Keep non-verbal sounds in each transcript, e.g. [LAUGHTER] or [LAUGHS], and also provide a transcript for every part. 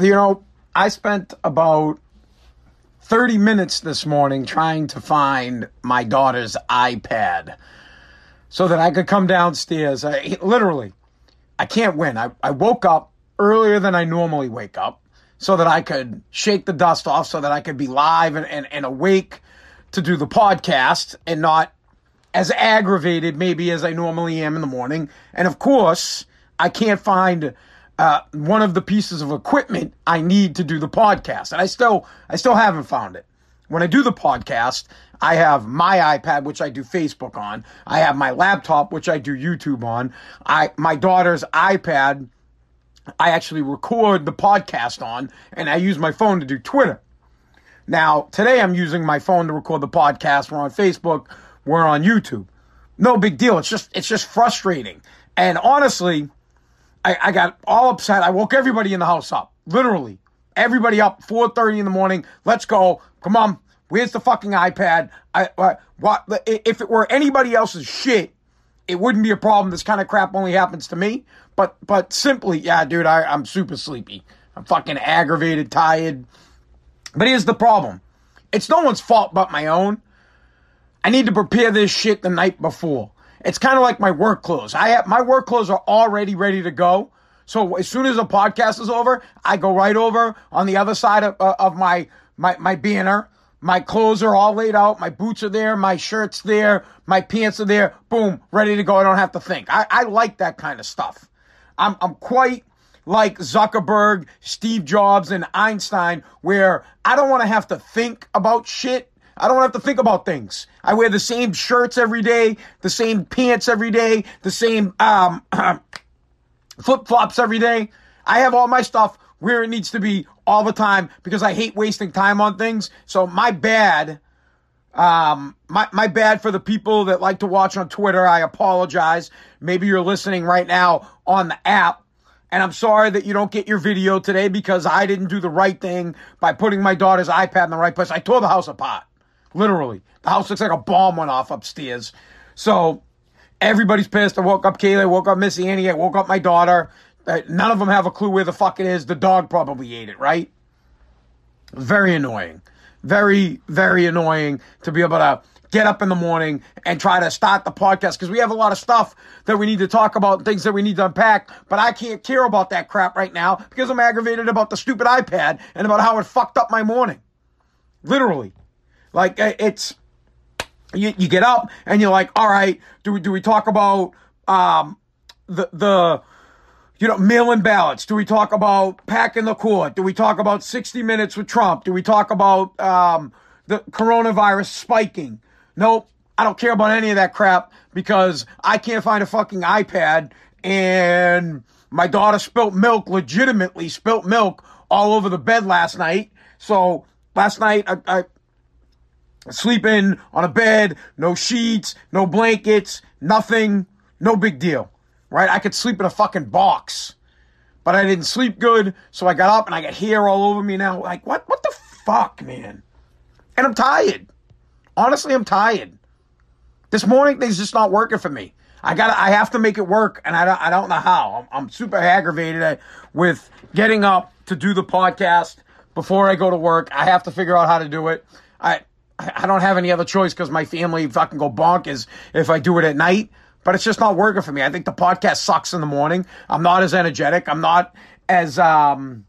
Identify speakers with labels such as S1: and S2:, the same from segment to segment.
S1: You know, I spent about 30 minutes this morning trying to find my daughter's iPad so that I could come downstairs. I, literally, I can't win. I, I woke up earlier than I normally wake up so that I could shake the dust off, so that I could be live and, and, and awake to do the podcast and not as aggravated maybe as I normally am in the morning. And of course, I can't find uh, one of the pieces of equipment I need to do the podcast, and I still I still haven't found it. When I do the podcast, I have my iPad, which I do Facebook on. I have my laptop, which I do YouTube on. I my daughter's iPad, I actually record the podcast on, and I use my phone to do Twitter. Now today I'm using my phone to record the podcast. We're on Facebook. We're on YouTube. No big deal. It's just it's just frustrating. And honestly, I, I got all upset. I woke everybody in the house up. Literally. Everybody up 4.30 in the morning. Let's go. Come on. Where's the fucking iPad? I, uh, what, if it were anybody else's shit, it wouldn't be a problem. This kind of crap only happens to me. But but simply, yeah, dude, I, I'm super sleepy. I'm fucking aggravated, tired. But here's the problem. It's no one's fault but my own. I need to prepare this shit the night before. It's kind of like my work clothes. I have my work clothes are already ready to go. So as soon as the podcast is over, I go right over on the other side of, uh, of my, my, my banner. My clothes are all laid out. My boots are there. My shirt's there. My pants are there. Boom, ready to go. I don't have to think. I, I like that kind of stuff. I'm, I'm quite like Zuckerberg, Steve Jobs, and Einstein, where I don't want to have to think about shit. I don't have to think about things. I wear the same shirts every day, the same pants every day, the same um, [CLEARS THROAT] flip flops every day. I have all my stuff where it needs to be all the time because I hate wasting time on things. So my bad. Um, my, my bad for the people that like to watch on Twitter. I apologize. Maybe you're listening right now on the app. And I'm sorry that you don't get your video today because I didn't do the right thing by putting my daughter's iPad in the right place. I tore the house apart. Literally. The house looks like a bomb went off upstairs. So everybody's pissed. I woke up Kayla, I woke up Missy Annie, I woke up my daughter. Uh, none of them have a clue where the fuck it is. The dog probably ate it, right? Very annoying. Very, very annoying to be able to get up in the morning and try to start the podcast because we have a lot of stuff that we need to talk about, things that we need to unpack. But I can't care about that crap right now because I'm aggravated about the stupid iPad and about how it fucked up my morning. Literally. Like it's you, you get up and you're like, all right, do we do we talk about um the the you know, mail-in ballots? Do we talk about packing the court? Do we talk about 60 minutes with Trump? Do we talk about um, the coronavirus spiking? Nope. I don't care about any of that crap because I can't find a fucking iPad and my daughter spilt milk, legitimately spilt milk all over the bed last night. So last night I, I sleeping on a bed, no sheets, no blankets, nothing, no big deal, right? I could sleep in a fucking box, but I didn't sleep good, so I got up and I got hair all over me now. Like, what, what the fuck, man? And I'm tired. Honestly, I'm tired. This morning thing's just not working for me. I got I have to make it work, and I don't, I don't know how. I'm, I'm super aggravated with getting up to do the podcast before I go to work. I have to figure out how to do it. I I don't have any other choice because my family fucking go bonkers if I do it at night. But it's just not working for me. I think the podcast sucks in the morning. I'm not as energetic. I'm not as um,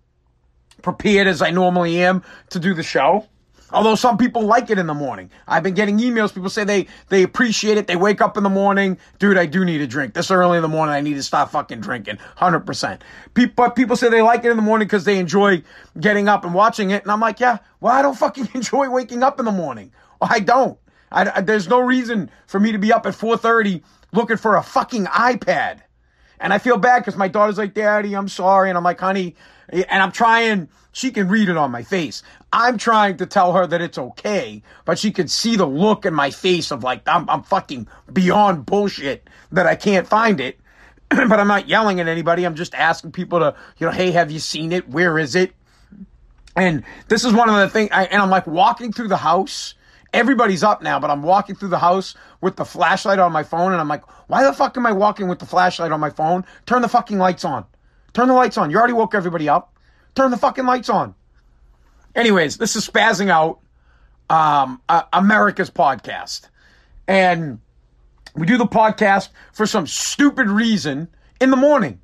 S1: prepared as I normally am to do the show. Although some people like it in the morning. I've been getting emails. People say they, they appreciate it. They wake up in the morning. Dude, I do need a drink. This early in the morning, I need to stop fucking drinking. 100%. People, people say they like it in the morning because they enjoy getting up and watching it. And I'm like, yeah, well, I don't fucking [LAUGHS] enjoy waking up in the morning. I don't. I, I, there's no reason for me to be up at 4.30 looking for a fucking iPad. And I feel bad because my daughter's like, Daddy, I'm sorry. And I'm like, honey, and I'm trying, she can read it on my face. I'm trying to tell her that it's okay, but she can see the look in my face of like, I'm, I'm fucking beyond bullshit that I can't find it. [CLEARS THROAT] but I'm not yelling at anybody. I'm just asking people to, you know, hey, have you seen it? Where is it? And this is one of the things, I, and I'm like walking through the house. Everybody's up now, but I'm walking through the house with the flashlight on my phone, and I'm like, why the fuck am I walking with the flashlight on my phone? Turn the fucking lights on. Turn the lights on. You already woke everybody up. Turn the fucking lights on. Anyways, this is Spazzing Out, um, uh, America's podcast. And we do the podcast for some stupid reason in the morning.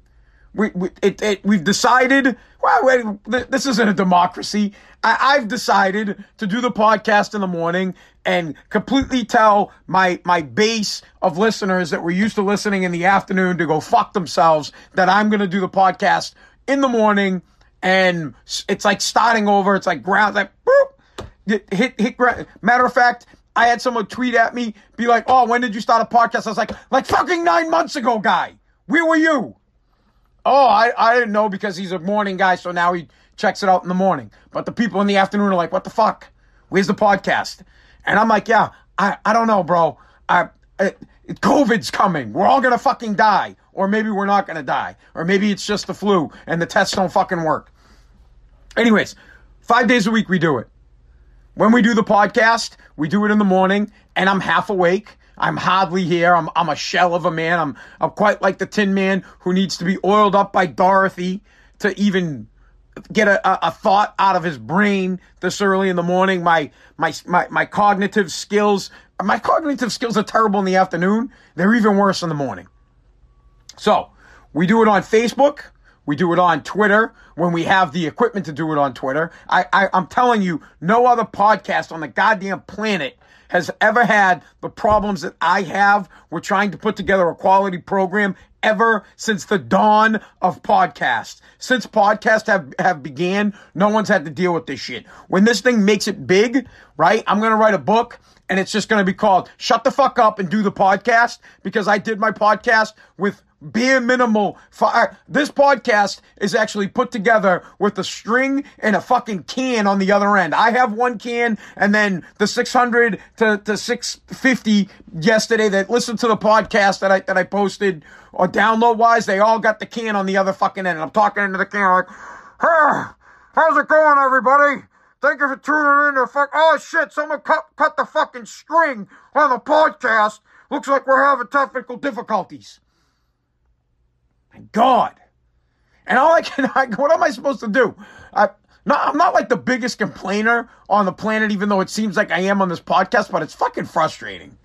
S1: We, we it, it, we've decided, well, wait, this isn't a democracy. I, I've decided to do the podcast in the morning and completely tell my, my base of listeners that were used to listening in the afternoon to go fuck themselves that I'm going to do the podcast in the morning. And it's like starting over. It's like ground, like, boop, hit, hit, hit, matter of fact, I had someone tweet at me, be like, oh, when did you start a podcast? I was like, like fucking nine months ago, guy. Where were you? Oh, I, I didn't know because he's a morning guy, so now he checks it out in the morning. But the people in the afternoon are like, what the fuck? Where's the podcast? And I'm like, yeah, I, I don't know, bro. I, it, COVID's coming. We're all gonna fucking die. Or maybe we're not gonna die. Or maybe it's just the flu and the tests don't fucking work. Anyways, five days a week we do it. When we do the podcast, we do it in the morning and I'm half awake I'm hardly here. I'm, I'm a shell of a man. I'm, I'm quite like the Tin Man who needs to be oiled up by Dorothy to even get a, a, thought out of his brain this early in the morning. My, my, my, my cognitive skills, my cognitive skills are terrible in the afternoon. They're even worse in the morning. So we do it on Facebook. We do it on Twitter when we have the equipment to do it on Twitter. I, I, I'm telling you, no other podcast on the goddamn planet has ever had the problems that I have. We're trying to put together a quality program ever since the dawn of podcasts. Since podcasts have, have began, no one's had to deal with this shit. When this thing makes it big, right? I'm going to write a book and it's just going to be called Shut the Fuck Up and Do the Podcast because I did my podcast with bare minimal. Fire. Uh, this podcast is actually put together with a string and a fucking can on the other end. I have one can, and then the 600 to, to 650 yesterday that listened to the podcast that I that I posted or download wise, they all got the can on the other fucking end. And I'm talking into the can like, how's it going, everybody? Thank you for tuning in to fuck. Oh shit! Someone cut cut the fucking string on the podcast. Looks like we're having technical difficulties. God. And all I [LAUGHS] can, I, what am I supposed to do? I, not, I'm not like the biggest complainer on the planet, even though it seems like I am on this podcast, but it's fucking frustrating.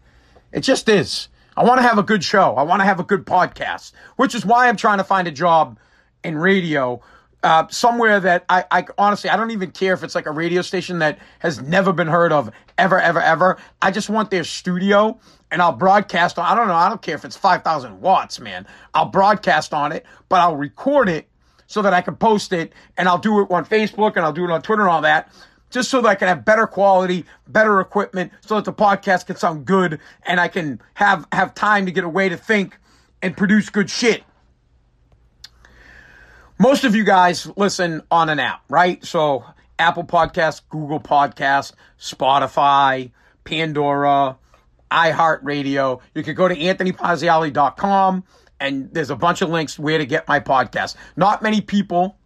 S1: It just is. I want to have a good show. I want to have a good podcast, which is why I'm trying to find a job in radio, uh, somewhere that I, I honestly, I don't even care if it's like a radio station that has never been heard of ever, ever, ever. I just want their studio and I'll broadcast on. I don't know. I don't care if it's 5,000 watts, man. I'll broadcast on it, but I'll record it so that I can post it and I'll do it on Facebook and I'll do it on Twitter and all that just so that I can have better quality, better equipment so that the podcast can sound good and I can have, have time to get away to think and produce good shit. Most of you guys listen on an app, right? So Apple Podcast, Google Podcast, Spotify, Pandora, iHeartRadio. You can go to anthonypazziali.com and there's a bunch of links where to get my podcast. Not many people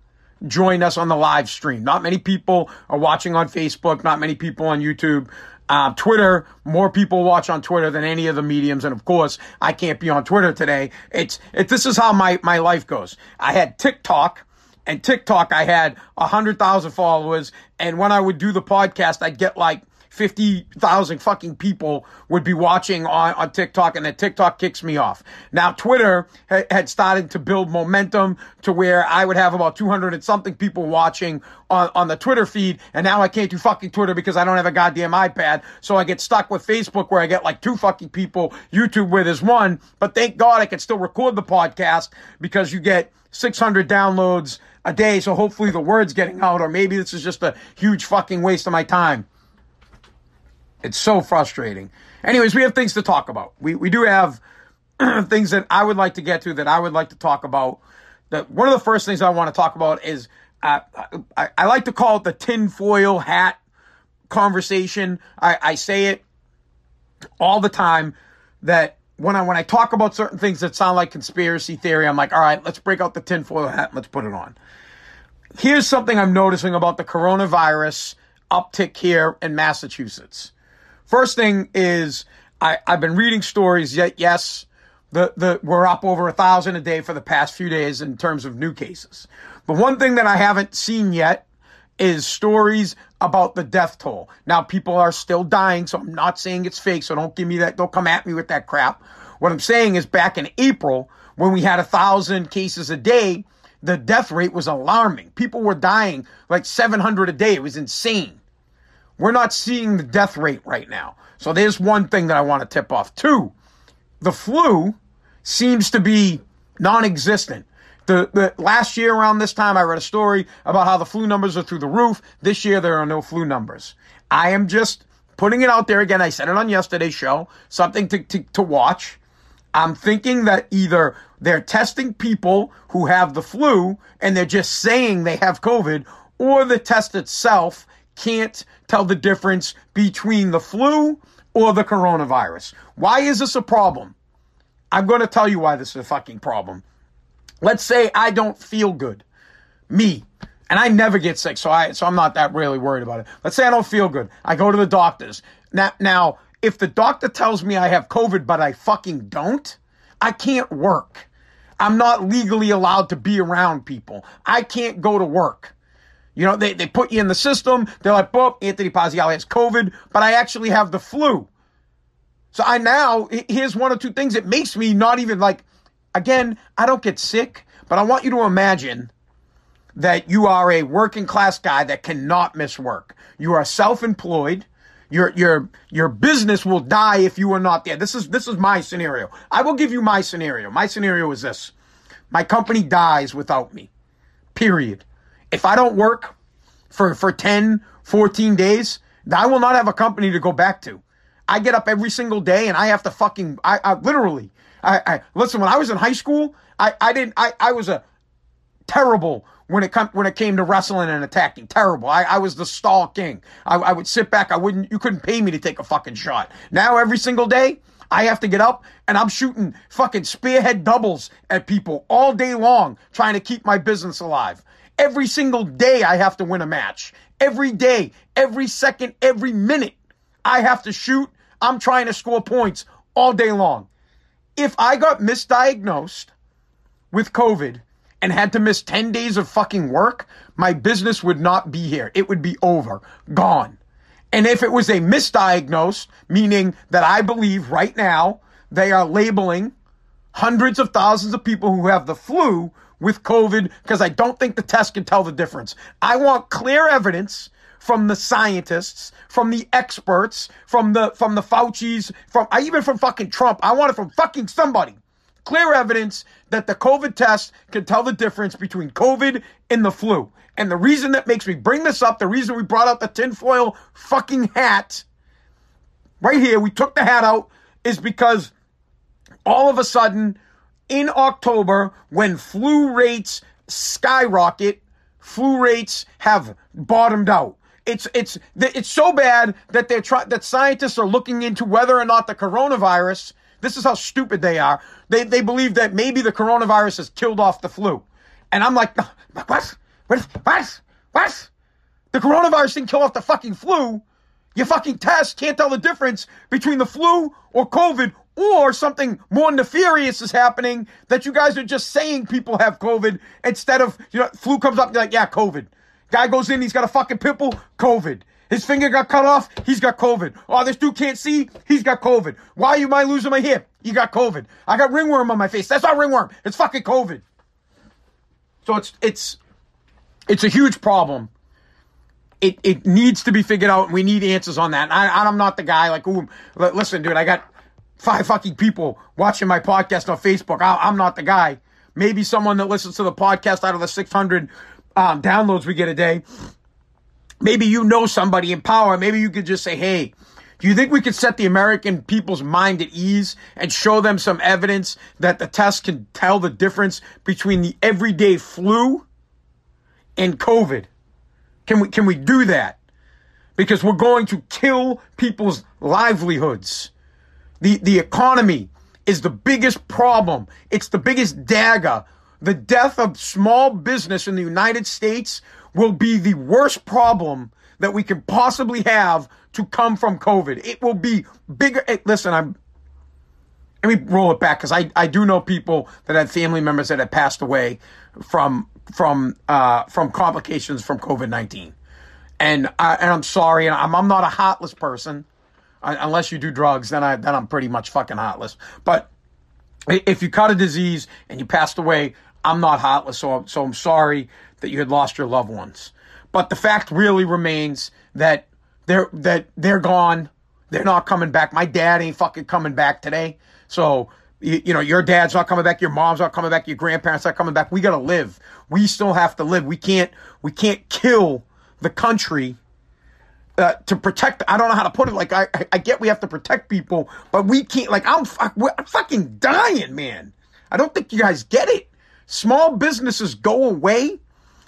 S1: join us on the live stream. Not many people are watching on Facebook. Not many people on YouTube. Uh, Twitter, more people watch on Twitter than any of the mediums. And of course, I can't be on Twitter today. It's, it, this is how my, my life goes. I had TikTok and TikTok, I had a hundred thousand followers. And when I would do the podcast, I'd get like 50,000 fucking people would be watching on, on TikTok and then TikTok kicks me off. Now Twitter ha- had started to build momentum to where I would have about 200 and something people watching on, on the Twitter feed. And now I can't do fucking Twitter because I don't have a goddamn iPad. So I get stuck with Facebook where I get like two fucking people, YouTube where there's one. But thank God I can still record the podcast because you get 600 downloads a day. So hopefully the word's getting out or maybe this is just a huge fucking waste of my time. It's so frustrating. Anyways, we have things to talk about. We we do have [CLEARS THROAT] things that I would like to get to that I would like to talk about. That one of the first things I want to talk about is uh, I, I like to call it the tinfoil hat conversation. I, I say it all the time that when I when I talk about certain things that sound like conspiracy theory, I'm like, all right, let's break out the tinfoil hat and let's put it on. Here's something I'm noticing about the coronavirus uptick here in Massachusetts. First thing is I, I've been reading stories. Yet, yes, the, the, we're up over a thousand a day for the past few days in terms of new cases. The one thing that I haven't seen yet is stories about the death toll. Now, people are still dying, so I'm not saying it's fake, so don't give me that, don't come at me with that crap. What I'm saying is back in April, when we had a thousand cases a day, the death rate was alarming. People were dying like 700 a day. It was insane. We're not seeing the death rate right now. So there's one thing that I want to tip off. Two, the flu seems to be non-existent. The, the last year around this time, I read a story about how the flu numbers are through the roof. This year, there are no flu numbers. I am just putting it out there again. I said it on yesterday's show, something to, to, to watch. I'm thinking that either they're testing people who have the flu and they're just saying they have COVID, or the test itself can't tell the difference between the flu or the coronavirus. Why is this a problem? I'm going to tell you why this is a fucking problem. Let's say I don't feel good. Me. And I never get sick, so I so I'm not that really worried about it. Let's say I don't feel good. I go to the doctors. Now now if the doctor tells me I have COVID but I fucking don't, I can't work. I'm not legally allowed to be around people. I can't go to work. You know, they, they put you in the system. They're like, boop, Anthony Pazziali has COVID, but I actually have the flu. So I now, here's one or two things. It makes me not even like, again, I don't get sick, but I want you to imagine that you are a working class guy that cannot miss work. You are self employed. Your your your business will die if you are not there. This is this is my scenario. I will give you my scenario. My scenario is this. My company dies without me. Period. If I don't work for for 10, 14 days, I will not have a company to go back to. I get up every single day and I have to fucking I, I literally I, I listen when I was in high school, I, I didn't I, I was a terrible when it come when it came to wrestling and attacking. Terrible. I, I was the stall king. I, I would sit back. I wouldn't. You couldn't pay me to take a fucking shot. Now every single day. I have to get up and I'm shooting fucking spearhead doubles at people all day long trying to keep my business alive. Every single day I have to win a match. Every day, every second, every minute I have to shoot. I'm trying to score points all day long. If I got misdiagnosed with COVID and had to miss 10 days of fucking work, my business would not be here. It would be over, gone. And if it was a misdiagnosed, meaning that I believe right now they are labeling hundreds of thousands of people who have the flu with COVID because I don't think the test can tell the difference. I want clear evidence from the scientists, from the experts, from the from the Fauci's, from I even from fucking Trump. I want it from fucking somebody clear evidence that the COVID test can tell the difference between COVID and the flu. And the reason that makes me bring this up, the reason we brought out the tinfoil fucking hat right here, we took the hat out, is because all of a sudden in October, when flu rates skyrocket, flu rates have bottomed out. It's it's it's so bad that they're trying that scientists are looking into whether or not the coronavirus this is how stupid they are. They, they believe that maybe the coronavirus has killed off the flu. And I'm like, what? What? What? What? The coronavirus didn't kill off the fucking flu. Your fucking test can't tell the difference between the flu or COVID or something more nefarious is happening that you guys are just saying people have COVID instead of, you know, flu comes up, you're like, yeah, COVID. Guy goes in, he's got a fucking pimple, COVID. His finger got cut off. He's got COVID. Oh, this dude can't see. He's got COVID. Why you mind losing my hip? You got COVID. I got ringworm on my face. That's not ringworm. It's fucking COVID. So it's it's it's a huge problem. It it needs to be figured out, and we need answers on that. I, I'm not the guy like, ooh, listen, dude, I got five fucking people watching my podcast on Facebook. I, am not the guy. Maybe someone that listens to the podcast out of the 600 um, downloads we get a day Maybe you know somebody in power. Maybe you could just say, hey, do you think we could set the American people's mind at ease and show them some evidence that the test can tell the difference between the everyday flu and COVID? Can we, can we do that? Because we're going to kill people's livelihoods. The, the economy is the biggest problem. It's the biggest dagger. The death of small business in the United States will be the worst problem that we can possibly have to come from COVID. It will be bigger. Listen, I'm. let me roll it back because I, I do know people that had family members that had passed away from from uh, from complications from COVID nineteen, and I, and I'm sorry, and I'm I'm not a heartless person, I, unless you do drugs, then I then I'm pretty much fucking heartless. But if you caught a disease and you passed away, I'm not heartless, so so I'm sorry that you had lost your loved ones. But the fact really remains that they're that they're gone. They're not coming back. My dad ain't fucking coming back today. So you, you, know, your dad's not coming back, your mom's not coming back, your grandparents not coming back. We gotta live. We still have to live. We can't we can't kill the country uh, to protect. I don't know how to put it. Like I, I get we have to protect people, but we can't. Like I'm, I'm fucking dying, man. I don't think you guys get it. Small businesses go away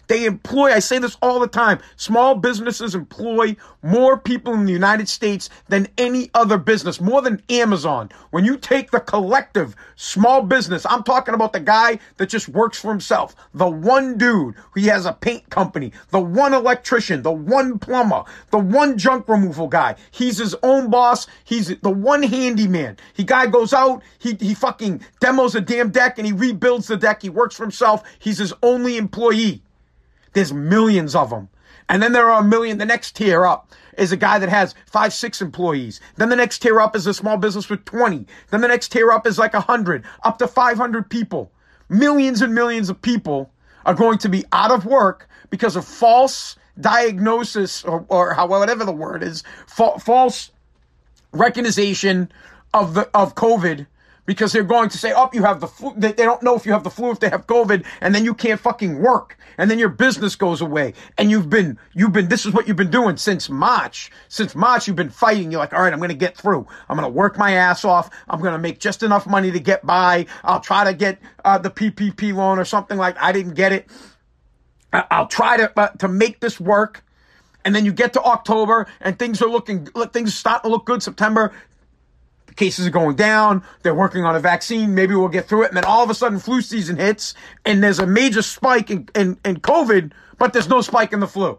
S1: they employ, I say this all the time, small businesses employ more people in the United States than any other business, more than Amazon. When you take the collective small business, I'm talking about the guy that just works for himself, the one dude who has a paint company, the one electrician, the one plumber, the one junk removal guy. He's his own boss. He's the one handyman. He guy goes out, he, he fucking demos a damn deck and he rebuilds the deck. He works for himself. He's his only employee. There's millions of them. And then there are a million. The next tier up is a guy that has five, six employees. Then the next tier up is a small business with 20. Then the next tier up is like 100, up to 500 people. Millions and millions of people are going to be out of work because of false diagnosis or, or how, whatever the word is, fa- false recognition of the, of COVID because they're going to say, oh, you have the flu. They, they don't know if you have the flu, if they have COVID, and then you can't fucking work. And then your business goes away. And you've been, you've been, this is what you've been doing since March. Since March, you've been fighting. You're like, all right, I'm going to get through. I'm going to work my ass off. I'm going to make just enough money to get by. I'll try to get uh, the PPP loan or something like I didn't get it. I'll try to, uh, to make this work and then you get to October and things are looking things start to look good September cases are going down. They're working on a vaccine. Maybe we'll get through it. And then all of a sudden flu season hits and there's a major spike in, in, in COVID, but there's no spike in the flu.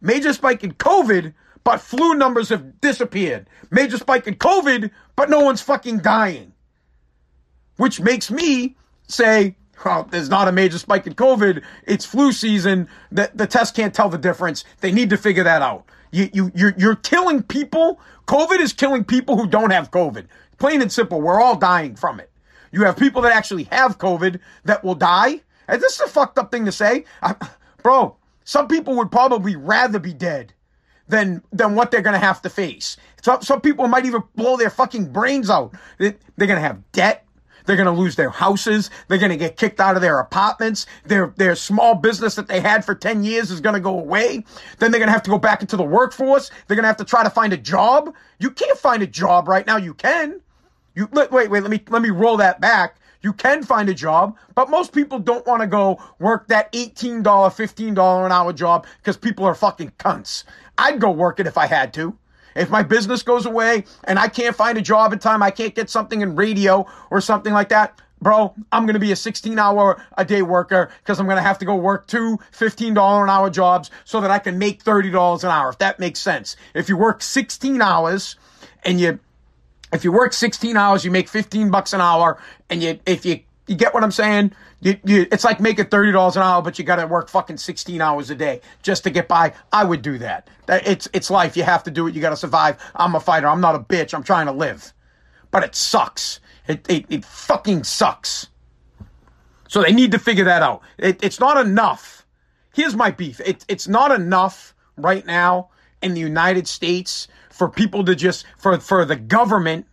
S1: Major spike in COVID, but flu numbers have disappeared. Major spike in COVID, but no one's fucking dying. Which makes me say, well, there's not a major spike in COVID. It's flu season. The, the test can't tell the difference. They need to figure that out. You, you, you're, you're killing people. COVID is killing people who don't have COVID. Plain and simple. We're all dying from it. You have people that actually have COVID that will die. And this is a fucked up thing to say. I, bro, some people would probably rather be dead than than what they're gonna have to face. Some some people might even blow their fucking brains out. They're gonna have debt. They're going to lose their houses. They're going to get kicked out of their apartments. Their, their small business that they had for 10 years is going to go away. Then they're going to have to go back into the workforce. They're going to have to try to find a job. You can't find a job right now. You can. You, wait, wait, let me, let me roll that back. You can find a job, but most people don't want to go work that $18, $15 an hour job because people are fucking cunts. I'd go work it if I had to. If my business goes away and I can't find a job in time, I can't get something in radio or something like that, bro, I'm going to be a 16 hour a day worker because I'm going to have to go work two $15 an hour jobs so that I can make $30 an hour, if that makes sense. If you work 16 hours and you, if you work 16 hours, you make 15 bucks an hour and you, if you, you get what I'm saying? You, you, it's like making thirty dollars an hour, but you got to work fucking sixteen hours a day just to get by. I would do that. It's it's life. You have to do it. You got to survive. I'm a fighter. I'm not a bitch. I'm trying to live, but it sucks. It it, it fucking sucks. So they need to figure that out. It, it's not enough. Here's my beef. It, it's not enough right now in the United States for people to just for for the government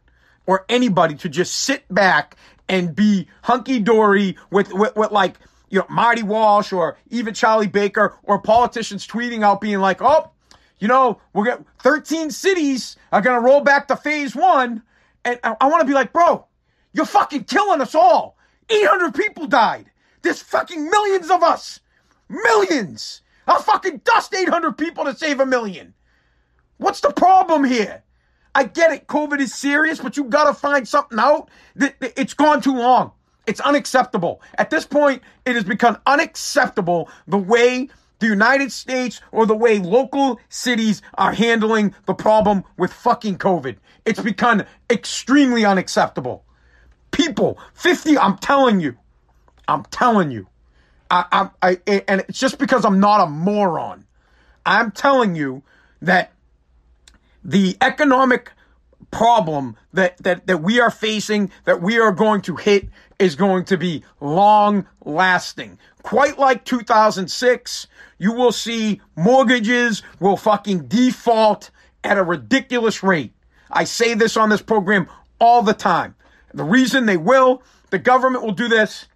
S1: or anybody to just sit back and be hunky dory with, with, with like, you know, Marty Walsh or even Charlie Baker or politicians tweeting out being like, oh, you know, we're going 13 cities are going to roll back to phase one. And I, I want to be like, bro, you're fucking killing us all. 800 people died. There's fucking millions of us. Millions. I'll fucking dust 800 people to save a million. What's the problem here? I get it. COVID is serious, but you got to find something out. It's gone too long. It's unacceptable. At this point, it has become unacceptable the way the United States or the way local cities are handling the problem with fucking COVID. It's become extremely unacceptable. people, 50, I'm telling you, I'm telling you, I, I, I, and it's just because I'm not a moron. I'm telling you that the economic problem that, that, that we are facing, that we are going to hit, is going to be long lasting. Quite like 2006, you will see mortgages will fucking default at a ridiculous rate. I say this on this program all the time. The reason they will, the government will do this,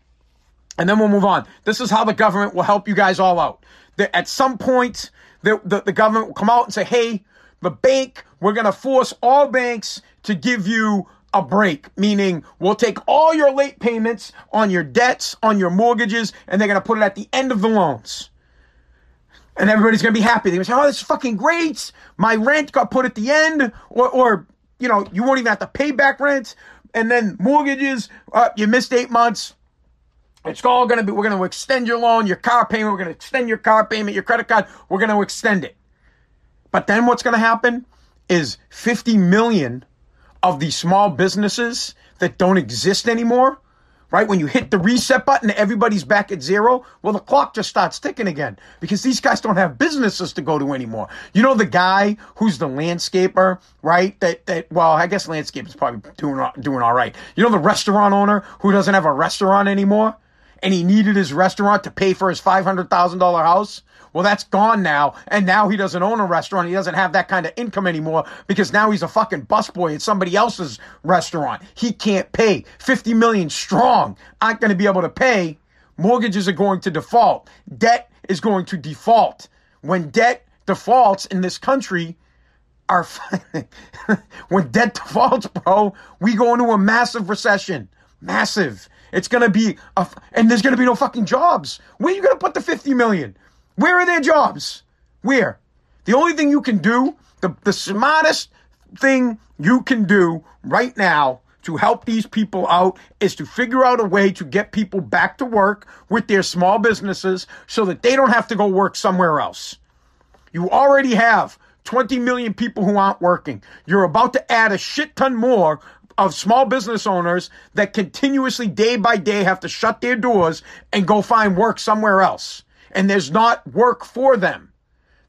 S1: and then we'll move on. This is how the government will help you guys all out. at some point, the, the, the government will come out and say, hey, the bank, we're going to force all banks to give you a break, meaning we'll take all your late payments on your debts, on your mortgages, and they're going to put it at the end of the loans. And everybody's going to be happy. They're going to say, oh, this is fucking great. My rent got put at the end, or, or, you know, you won't even have to pay back rent. And then mortgages, uh, you missed eight months. It's all going to be, we're going to extend your loan, your car payment, we're going to extend your car payment, your credit card, we're going to extend it. But then what's going to happen is 50 million of these small businesses that don't exist anymore, right? When you hit the reset button, everybody's back at zero. Well, the clock just starts ticking again because these guys don't have businesses to go to anymore. You know, the guy who's the landscaper, right? That, that, well, I guess landscape is probably doing, doing all right. You know, the restaurant owner who doesn't have a restaurant anymore? and he needed his restaurant to pay for his $500,000 house. Well, that's gone now. And now he doesn't own a restaurant. He doesn't have that kind of income anymore because now he's a fucking busboy at somebody else's restaurant. He can't pay. 50 million strong aren't going to be able to pay. Mortgages are going to default. Debt is going to default. When debt defaults in this country, our [LAUGHS] when debt defaults, bro, we go into a massive recession. Massive. It's gonna be a, and there's gonna be no fucking jobs. Where are you gonna put the 50 million? Where are their jobs? Where? The only thing you can do, the, the smartest thing you can do right now to help these people out is to figure out a way to get people back to work with their small businesses so that they don't have to go work somewhere else. You already have 20 million people who aren't working. You're about to add a shit ton more of small business owners that continuously day by day have to shut their doors and go find work somewhere else. And there's not work for them.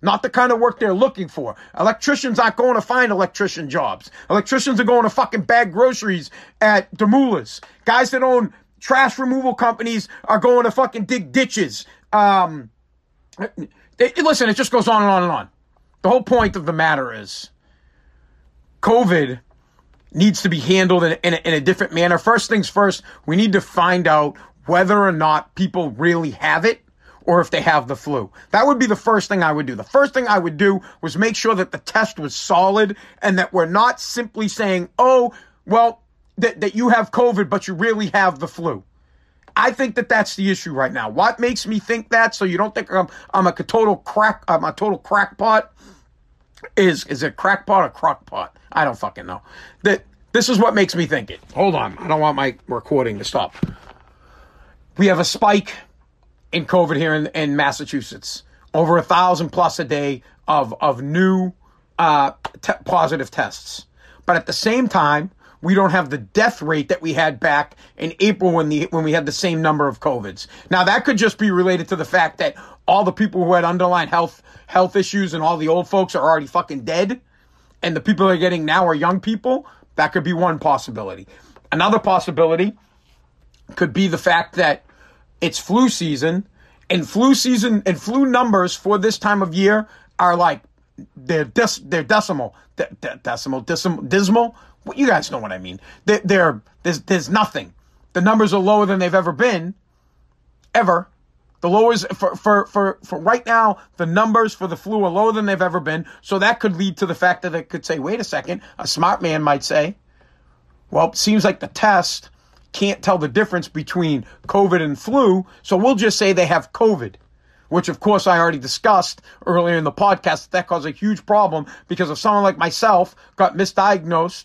S1: Not the kind of work they're looking for. Electricians aren't going to find electrician jobs. Electricians are going to fucking bag groceries at Demoulas. Guys that own trash removal companies are going to fucking dig ditches. Um, it, listen, it just goes on and on and on. The whole point of the matter is COVID needs to be handled in, in, a, in a different manner. First things first, we need to find out whether or not people really have it or if they have the flu. That would be the first thing I would do. The first thing I would do was make sure that the test was solid and that we're not simply saying, oh, well, that, that you have COVID, but you really have the flu. I think that that's the issue right now. What makes me think that, so you don't think I'm, I'm a total crack, I'm a total crackpot, is is it crackpot or crockpot? I don't fucking know. That this is what makes me think it. Hold on, I don't want my recording to stop. We have a spike in COVID here in, in Massachusetts. Over a thousand plus a day of of new uh, positive tests. But at the same time, we don't have the death rate that we had back in April when the when we had the same number of COVIDs. Now that could just be related to the fact that all the people who had underlying health health issues and all the old folks are already fucking dead, and the people they're getting now are young people. That could be one possibility. Another possibility could be the fact that it's flu season, and flu season and flu numbers for this time of year are like they're des- they're decimal, de- de- decimal, dismal. Well, you guys know what I mean. They're, they're there's there's nothing. The numbers are lower than they've ever been, ever. The lowest for, for, for, for right now, the numbers for the flu are lower than they've ever been. So that could lead to the fact that it could say, wait a second, a smart man might say, well, it seems like the test can't tell the difference between COVID and flu. So we'll just say they have COVID, which of course I already discussed earlier in the podcast. That caused a huge problem because if someone like myself got misdiagnosed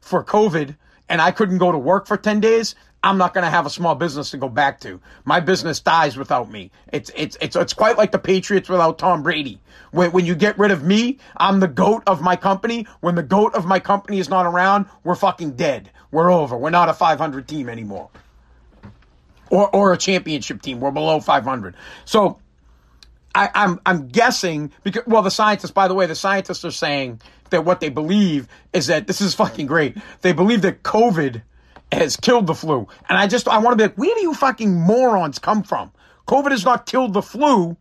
S1: for COVID and I couldn't go to work for 10 days, I'm not going to have a small business to go back to. My business dies without me. It's it's it's it's quite like the Patriots without Tom Brady. When when you get rid of me, I'm the goat of my company. When the goat of my company is not around, we're fucking dead. We're over. We're not a 500 team anymore. Or or a championship team. We're below 500. So I, I'm I'm guessing because well the scientists by the way the scientists are saying that what they believe is that this is fucking great. They believe that COVID has killed the flu. And I just, I want to be like, where do you fucking morons come from? COVID has not killed the flu.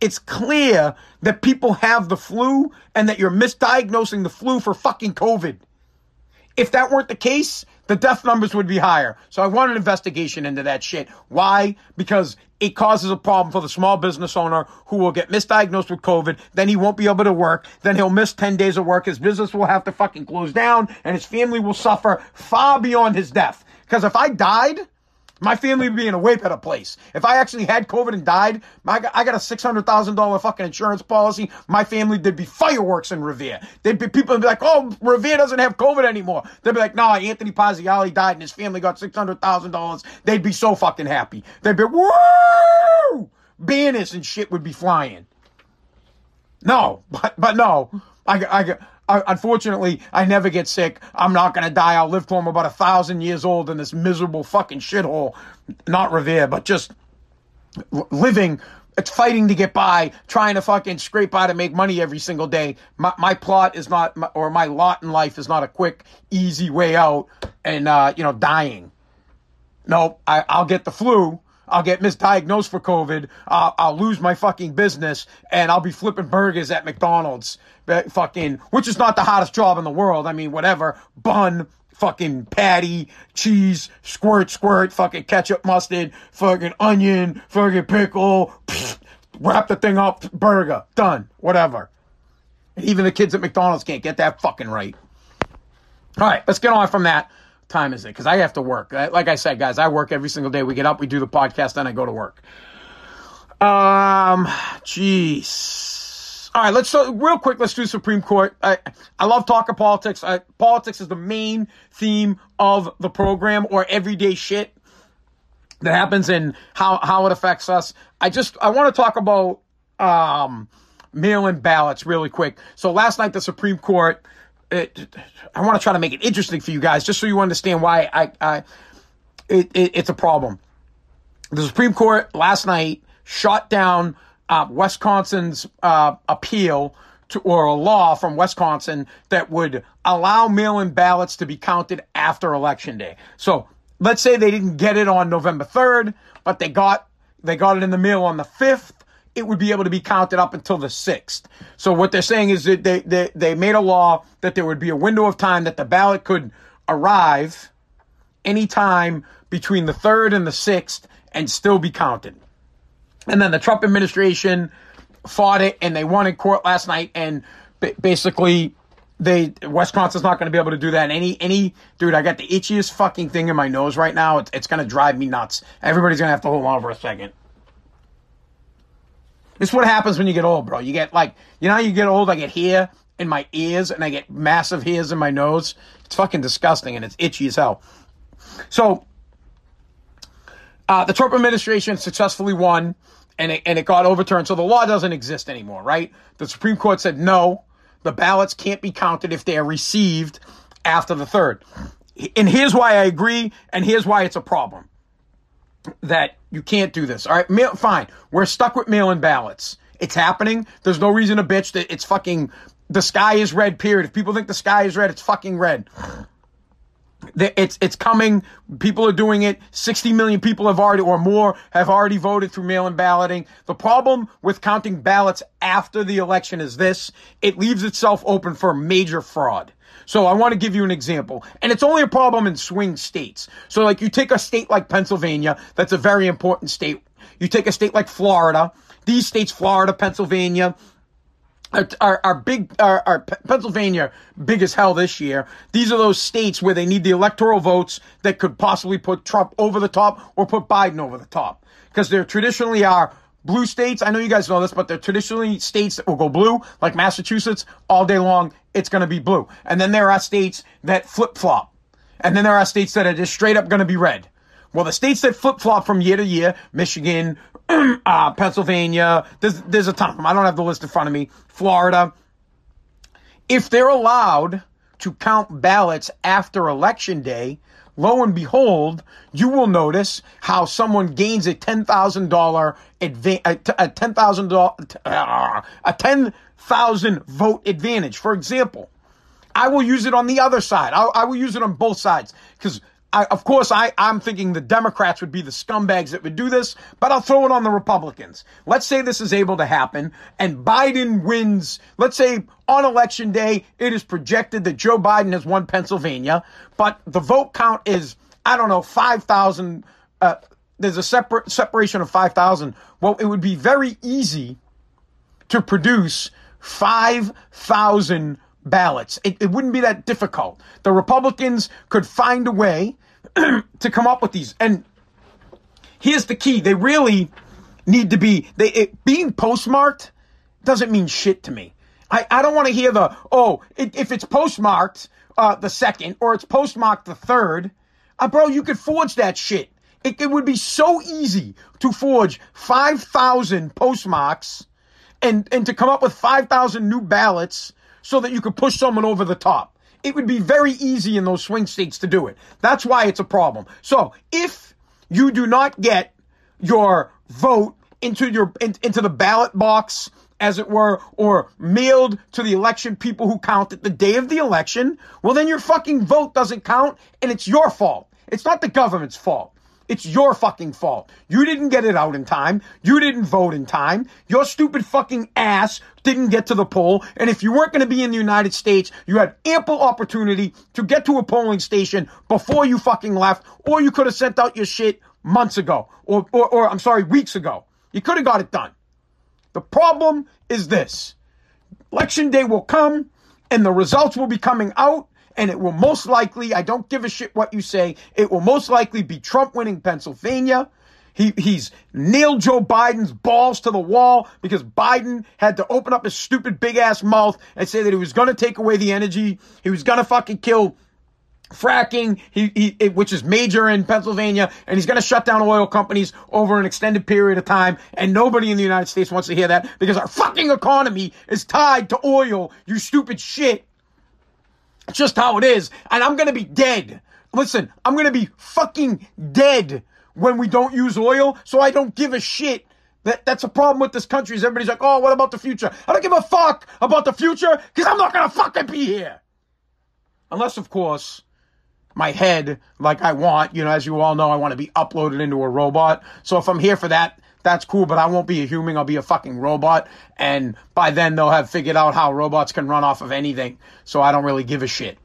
S1: It's clear that people have the flu and that you're misdiagnosing the flu for fucking COVID. If that weren't the case, the death numbers would be higher. So I want an investigation into that shit. Why? Because it causes a problem for the small business owner who will get misdiagnosed with COVID. Then he won't be able to work. Then he'll miss 10 days of work. His business will have to fucking close down and his family will suffer far beyond his death. Because if I died, my family would be in a way better place. If I actually had COVID and died, I got, a $600,000 fucking insurance policy. My family, there'd be fireworks in Revere. There'd be people be like, oh, Revere doesn't have COVID anymore. They'd be like, nah, Anthony Pazziali died and his family got $600,000. They'd be so fucking happy. They'd be, woo! Banners and shit would be flying. No, [LAUGHS] but, but no. I, I, Unfortunately, I never get sick. I'm not gonna die. I'll live till I'm about a thousand years old in this miserable fucking shithole. Not Revere, but just living, it's fighting to get by, trying to fucking scrape out and make money every single day. My, my plot is not, or my lot in life is not a quick, easy way out and, uh, you know, dying. No, I, I'll get the flu. I'll get misdiagnosed for COVID. Uh, I'll lose my fucking business and I'll be flipping burgers at McDonald's. Fucking, which is not the hottest job in the world. I mean, whatever. Bun, fucking patty, cheese, squirt, squirt, fucking ketchup, mustard, fucking onion, fucking pickle, pfft, wrap the thing up, burger, done, whatever. Even the kids at McDonald's can't get that fucking right. All right, let's get on from that time is it? Because I have to work. Like I said, guys, I work every single day. We get up, we do the podcast, then I go to work. Um, jeez. All right, let's so real quick. Let's do Supreme Court. I I love talking politics. I, politics is the main theme of the program or everyday shit that happens and how how it affects us. I just I want to talk about um mail-in ballots really quick. So last night the Supreme Court it, I want to try to make it interesting for you guys, just so you understand why I, I it, it, it's a problem. The Supreme Court last night shot down uh, Wisconsin's uh, appeal to, or a law from Wisconsin that would allow mail-in ballots to be counted after Election Day. So let's say they didn't get it on November 3rd, but they got they got it in the mail on the 5th it would be able to be counted up until the 6th. So what they're saying is that they, they, they made a law that there would be a window of time that the ballot could arrive anytime between the 3rd and the 6th and still be counted. And then the Trump administration fought it and they won in court last night and basically they Wisconsin's not going to be able to do that. Any any dude, I got the itchiest fucking thing in my nose right now. It's, it's going to drive me nuts. Everybody's going to have to hold on for a second. This is what happens when you get old, bro. You get like, you know, you get old. I get hair in my ears and I get massive hairs in my nose. It's fucking disgusting and it's itchy as hell. So, uh, the Trump administration successfully won and it, and it got overturned. So the law doesn't exist anymore, right? The Supreme Court said no, the ballots can't be counted if they are received after the third. And here's why I agree, and here's why it's a problem that you can't do this. All right, mail, fine. We're stuck with mail-in ballots. It's happening. There's no reason to bitch that it's fucking the sky is red. Period. If people think the sky is red, it's fucking red. It's it's coming. People are doing it. 60 million people have already or more have already voted through mail-in balloting. The problem with counting ballots after the election is this: it leaves itself open for major fraud. So I want to give you an example. And it's only a problem in swing states. So like you take a state like Pennsylvania, that's a very important state. You take a state like Florida. These states, Florida, Pennsylvania, are, are, big, are, are Pennsylvania big as hell this year. These are those states where they need the electoral votes that could possibly put Trump over the top or put Biden over the top. Because there traditionally are Blue states, I know you guys know this, but they're traditionally states that will go blue, like Massachusetts, all day long, it's going to be blue. And then there are states that flip flop. And then there are states that are just straight up going to be red. Well, the states that flip flop from year to year, Michigan, [CLEARS THROAT] uh, Pennsylvania, there's, there's a ton of them. I don't have the list in front of me. Florida. If they're allowed to count ballots after election day, lo and behold, you will notice how someone gains a ten thousand dollar a ten thousand uh, a ten thousand vote advantage. For example, I will use it on the other side. I, I will use it on both sides because. I, of course, I, I'm thinking the Democrats would be the scumbags that would do this, but I'll throw it on the Republicans. Let's say this is able to happen and Biden wins. Let's say on election day, it is projected that Joe Biden has won Pennsylvania, but the vote count is, I don't know, 5,000. Uh, there's a separate separation of 5,000. Well, it would be very easy to produce 5,000 ballots. It, it wouldn't be that difficult. The Republicans could find a way [CLEARS THROAT] to come up with these. And here's the key: they really need to be. They it, being postmarked doesn't mean shit to me. I, I don't want to hear the oh it, if it's postmarked uh, the second or it's postmarked the third, uh, bro. You could forge that shit. It, it would be so easy to forge five thousand postmarks and and to come up with five thousand new ballots so that you could push someone over the top. It would be very easy in those swing states to do it. That's why it's a problem. So if you do not get your vote into your in, into the ballot box as it were, or mailed to the election people who count it the day of the election, well, then your fucking vote doesn't count and it's your fault. It's not the government's fault. It's your fucking fault. You didn't get it out in time. You didn't vote in time. Your stupid fucking ass didn't get to the poll. And if you weren't going to be in the United States, you had ample opportunity to get to a polling station before you fucking left, or you could have sent out your shit months ago, or, or, or I'm sorry, weeks ago. You could have got it done. The problem is this. Election day will come and the results will be coming out and it will most likely, I don't give a shit what you say, it will most likely be Trump winning Pennsylvania. He, he's nailed Joe Biden's balls to the wall because Biden had to open up his stupid big ass mouth and say that he was going to take away the energy. He was going to fucking kill fracking, he, he, which is major in Pennsylvania, and he's going to shut down oil companies over an extended period of time. And nobody in the United States wants to hear that because our fucking economy is tied to oil, you stupid shit. Just how it is. And I'm going to be dead. Listen, I'm going to be fucking dead when we don't use oil. So I don't give a shit. That, that's a problem with this country is everybody's like, oh, what about the future? I don't give a fuck about the future because I'm not going to fucking be here. Unless, of course, my head, like I want, you know, as you all know, I want to be uploaded into a robot. So if I'm here for that, that's cool, but I won't be a human. I'll be a fucking robot. And by then they'll have figured out how robots can run off of anything. So I don't really give a shit.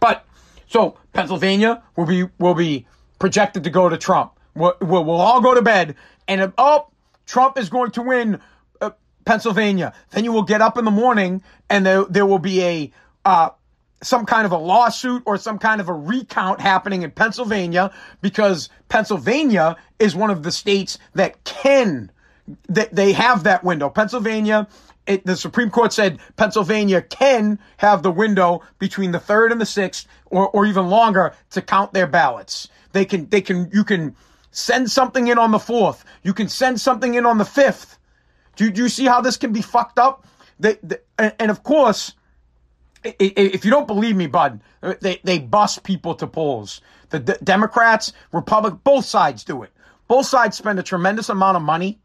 S1: But so Pennsylvania will be will be projected to go to Trump. We'll, we'll, we'll all go to bed, and oh, Trump is going to win uh, Pennsylvania. Then you will get up in the morning, and there there will be a uh, some kind of a lawsuit or some kind of a recount happening in Pennsylvania because Pennsylvania is one of the states that can that they have that window. Pennsylvania it, the Supreme Court said Pennsylvania can have the window between the third and the sixth, or, or even longer, to count their ballots. They can, they can, you can send something in on the fourth. You can send something in on the fifth. Do, do you see how this can be fucked up? They, they, and, and of course, if you don't believe me, bud, they, they bust people to polls. The D- Democrats, Republic, both sides do it. Both sides spend a tremendous amount of money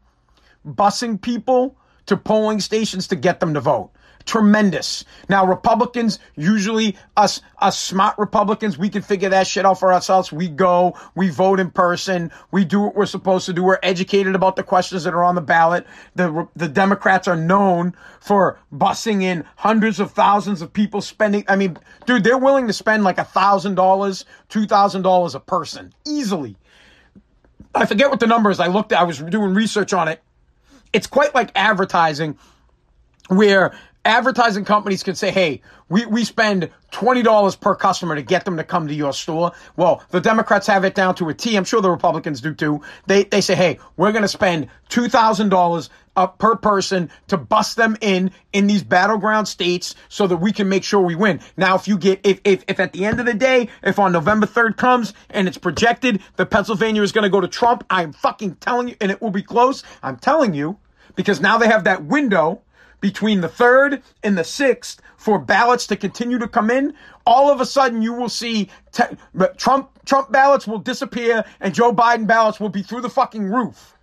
S1: busing people to polling stations to get them to vote tremendous. Now, Republicans, usually us, us smart Republicans, we can figure that shit out for ourselves. We go, we vote in person, we do what we're supposed to do. We're educated about the questions that are on the ballot. The, the Democrats are known for busing in hundreds of thousands of people spending. I mean, dude, they're willing to spend like a thousand dollars, two thousand dollars a person easily. I forget what the number is. I looked, I was doing research on it. It's quite like advertising where advertising companies can say, hey, we, we spend $20 per customer to get them to come to your store. Well, the Democrats have it down to a T. I'm sure the Republicans do too. They, they say, hey, we're going to spend $2,000 uh, per person to bust them in in these battleground states so that we can make sure we win. Now, if you get, if, if, if at the end of the day, if on November 3rd comes and it's projected that Pennsylvania is going to go to Trump, I'm fucking telling you, and it will be close. I'm telling you because now they have that window between the third and the sixth for ballots to continue to come in, all of a sudden you will see te- Trump Trump ballots will disappear and Joe Biden ballots will be through the fucking roof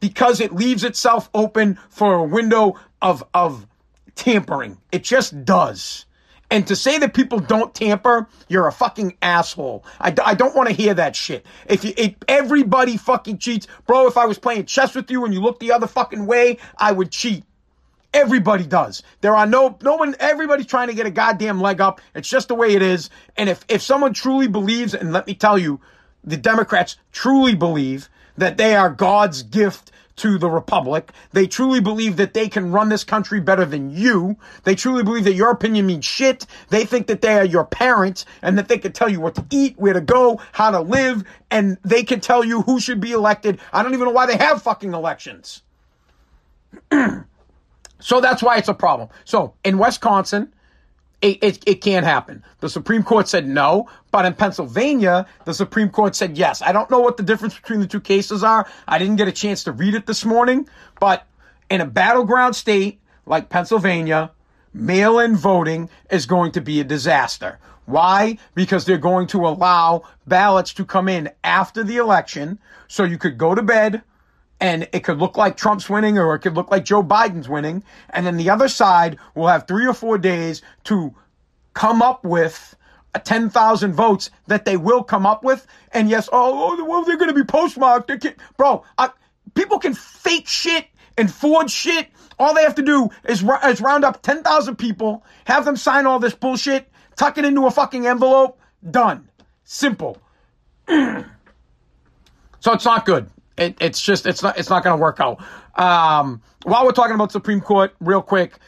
S1: because it leaves itself open for a window of of tampering. It just does. And to say that people don't tamper, you're a fucking asshole. I, I don't want to hear that shit. If you, if everybody fucking cheats, bro, if I was playing chess with you and you look the other fucking way, I would cheat. Everybody does. There are no no one everybody's trying to get a goddamn leg up. It's just the way it is. And if if someone truly believes and let me tell you, the Democrats truly believe that they are God's gift to the republic. They truly believe that they can run this country better than you. They truly believe that your opinion means shit. They think that they are your parents and that they can tell you what to eat, where to go, how to live, and they can tell you who should be elected. I don't even know why they have fucking elections. [CLEARS THROAT] So that's why it's a problem. So in Wisconsin, it, it, it, can't happen. The Supreme Court said no, but in Pennsylvania, the Supreme Court said yes. I don't know what the difference between the two cases are. I didn't get a chance to read it this morning, but in a battleground state like Pennsylvania, mail in voting is going to be a disaster. Why? Because they're going to allow ballots to come in after the election so you could go to bed and it could look like Trump's winning or it could look like Joe Biden's winning. And then the other side will have three or four days to come up with 10,000 votes that they will come up with. And yes, oh, oh well, they're going to be postmarked. Bro, I, people can fake shit and forge shit. All they have to do is, is round up 10,000 people, have them sign all this bullshit, tuck it into a fucking envelope. Done. Simple. [CLEARS THROAT] so it's not good. It, it's just it's not it's not going to work out. Um, while we're talking about Supreme Court, real quick,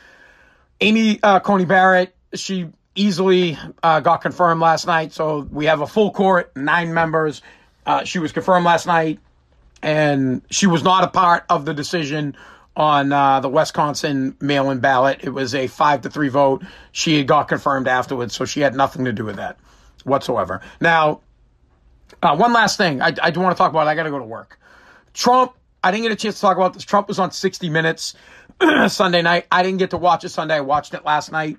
S1: Amy uh, Coney Barrett, she easily uh, got confirmed last night. So we have a full court, nine members. Uh, she was confirmed last night, and she was not a part of the decision on uh, the Wisconsin mail-in ballot. It was a five to three vote. She got confirmed afterwards, so she had nothing to do with that whatsoever. Now, uh, one last thing I, I do want to talk about. I got to go to work. Trump, I didn't get a chance to talk about this. Trump was on 60 Minutes [CLEARS THROAT] Sunday night. I didn't get to watch it Sunday. I watched it last night.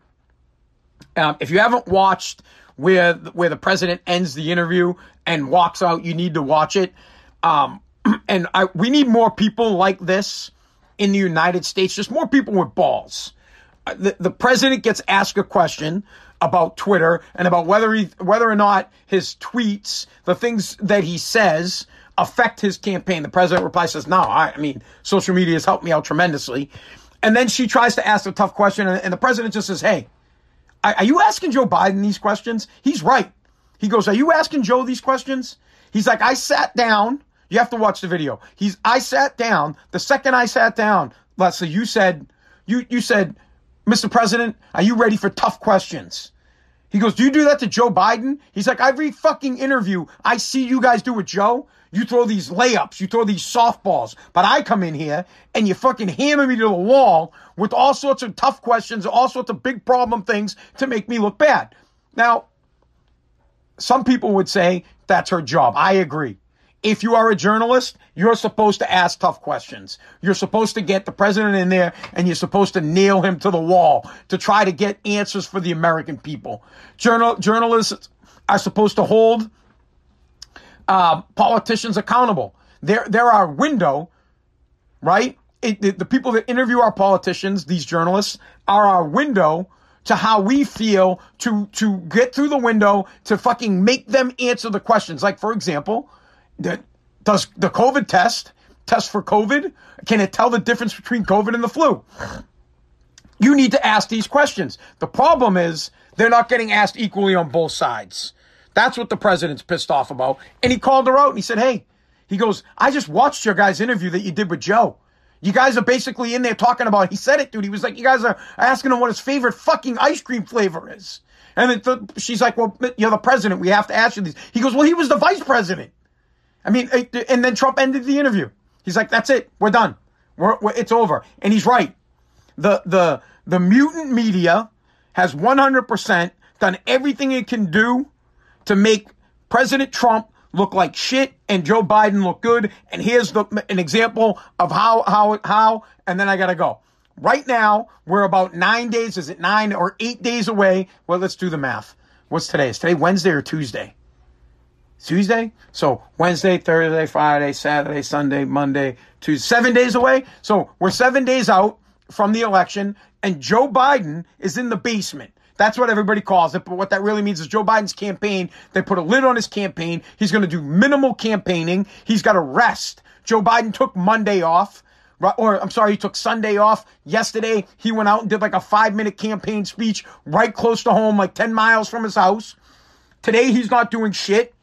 S1: Um, if you haven't watched where where the president ends the interview and walks out, you need to watch it. Um, [CLEARS THROAT] and I, we need more people like this in the United States. Just more people with balls. Uh, the, the president gets asked a question about Twitter and about whether he whether or not his tweets, the things that he says, affect his campaign. The president replies, says, no, I, I mean, social media has helped me out tremendously. And then she tries to ask a tough question, and, and the president just says, hey, are you asking Joe Biden these questions? He's right. He goes, are you asking Joe these questions? He's like, I sat down. You have to watch the video. He's, I sat down. The second I sat down, Lesley, you said, you, you said, Mr. President, are you ready for tough questions? He goes, do you do that to Joe Biden? He's like, every fucking interview I see you guys do with Joe, you throw these layups, you throw these softballs, but I come in here and you fucking hammer me to the wall with all sorts of tough questions, all sorts of big problem things to make me look bad. Now, some people would say that's her job. I agree. If you are a journalist, you're supposed to ask tough questions. You're supposed to get the president in there and you're supposed to nail him to the wall to try to get answers for the American people. Journal, journalists are supposed to hold uh, politicians accountable. They're, they're our window, right? It, the, people that interview our politicians, these journalists, are our window to how we feel to to get through the window to fucking make them answer the questions. Like for example, the, does the COVID test test for COVID? Can it tell the difference between COVID and the flu? You need to ask these questions. The problem is they're not getting asked equally on both sides. That's what the president's pissed off about. And he called her out and he said, Hey, he goes, I just watched your guys' interview that you did with Joe. You guys are basically in there talking about, he said it, dude. He was like, you guys are asking him what his favorite fucking ice cream flavor is. And then she's like, well, you're the president. We have to ask you these. He goes, well, he was the vice president. I mean, and then Trump ended the interview. He's like, that's it. We're done. We're, we're, it's over. And he's right. The the the mutant media has 100% done everything it can do to make President Trump look like shit and Joe Biden look good. And here's the, an example of how, how, how, and then I gotta go. Right now, we're about nine days, is it nine or eight days away? Well, let's do the math. What's today? Is today Wednesday or Tuesday? Tuesday? So Wednesday, Thursday, Friday, Saturday, Sunday, Monday, Tuesday, seven days away. So we're seven days out from the election and Joe Biden is in the basement. That's what everybody calls it. But what that really means is Joe Biden's campaign, they put a lid on his campaign. He's going to do minimal campaigning. He's got to rest. Joe Biden took Monday off. Or I'm sorry, he took Sunday off. Yesterday, he went out and did like a five minute campaign speech right close to home, like 10 miles from his house. Today, he's not doing shit.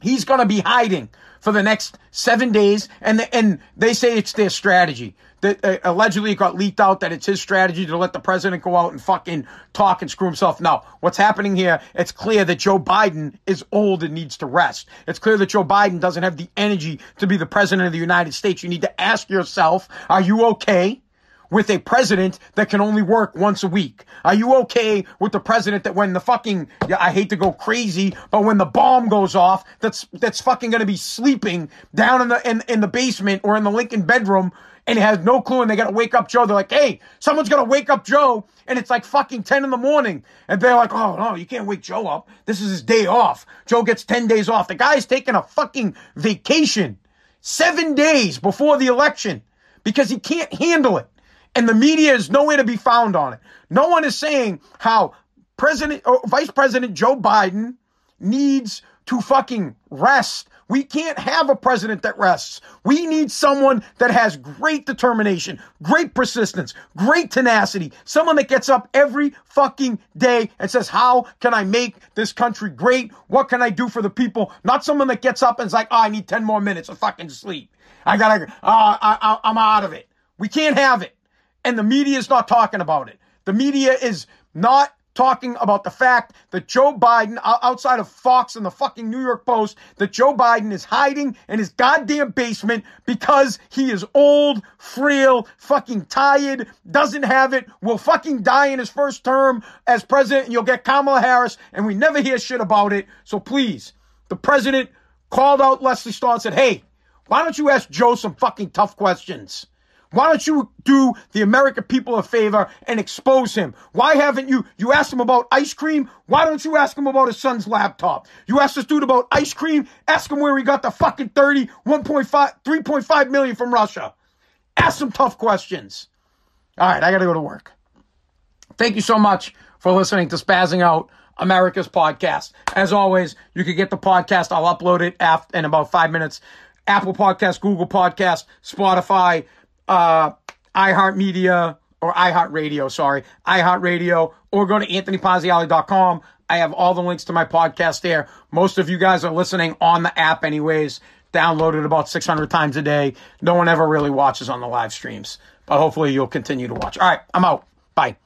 S1: He's going to be hiding for the next seven days. And, the, and they say it's their strategy that uh, allegedly it got leaked out that it's his strategy to let the president go out and fucking talk and screw himself. No, what's happening here? It's clear that Joe Biden is old and needs to rest. It's clear that Joe Biden doesn't have the energy to be the president of the United States. You need to ask yourself, are you okay? with a president that can only work once a week? Are you okay with the president that when the fucking I hate to go crazy, but when the bomb goes off, that's that's fucking gonna be sleeping down in the in, in the basement or in the Lincoln bedroom and he has no clue and they gotta wake up Joe. They're like, hey, someone's gonna wake up Joe and it's like fucking 10 in the morning. And they're like, oh no, you can't wake Joe up. This is his day off. Joe gets 10 days off. The guy's taking a fucking vacation seven days before the election because he can't handle it. And the media is nowhere to be found on it. No one is saying how President or Vice President Joe Biden needs to fucking rest we can't have a president that rests. We need someone that has great determination, great persistence, great tenacity, someone that gets up every fucking day and says, how can I make this country great? What can I do for the people? Not someone that gets up and is like, oh, I need 10 more minutes of fucking sleep. I gotta, uh, I, I'm out of it. We can't have it. And the media is not talking about it. The media is not talking about the fact that Joe Biden, outside of Fox and the fucking New York Post, that Joe Biden is hiding in his goddamn basement because he is old, frail, fucking tired, doesn't have it, will fucking die in his first term as president, and you'll get Kamala Harris, and we never hear shit about it. So please, the president called out Lesley Stahl and said, hey, why don't you ask Joe some fucking tough questions? Why don't you do the American people a favor and expose him? Why haven't you? You asked him about ice cream. Why don't you ask him about his son's laptop? You asked this dude about ice cream. Ask him where he got the fucking 30, 1.5, 3.5 million from Russia. Ask some tough questions. All right, I got to go to work. Thank you so much for listening to Spazzing Out America's podcast. As always, you can get the podcast. I'll upload it after, in about five minutes. Apple Podcast, Google Podcast, Spotify, uh, iHeartMedia or iHeartRadio, sorry, iHeartRadio, or go to anthonyponziali.com. I have all the links to my podcast there. Most of you guys are listening on the app, anyways. Downloaded about 600 times a day. No one ever really watches on the live streams, but hopefully you'll continue to watch. All right, I'm out. Bye.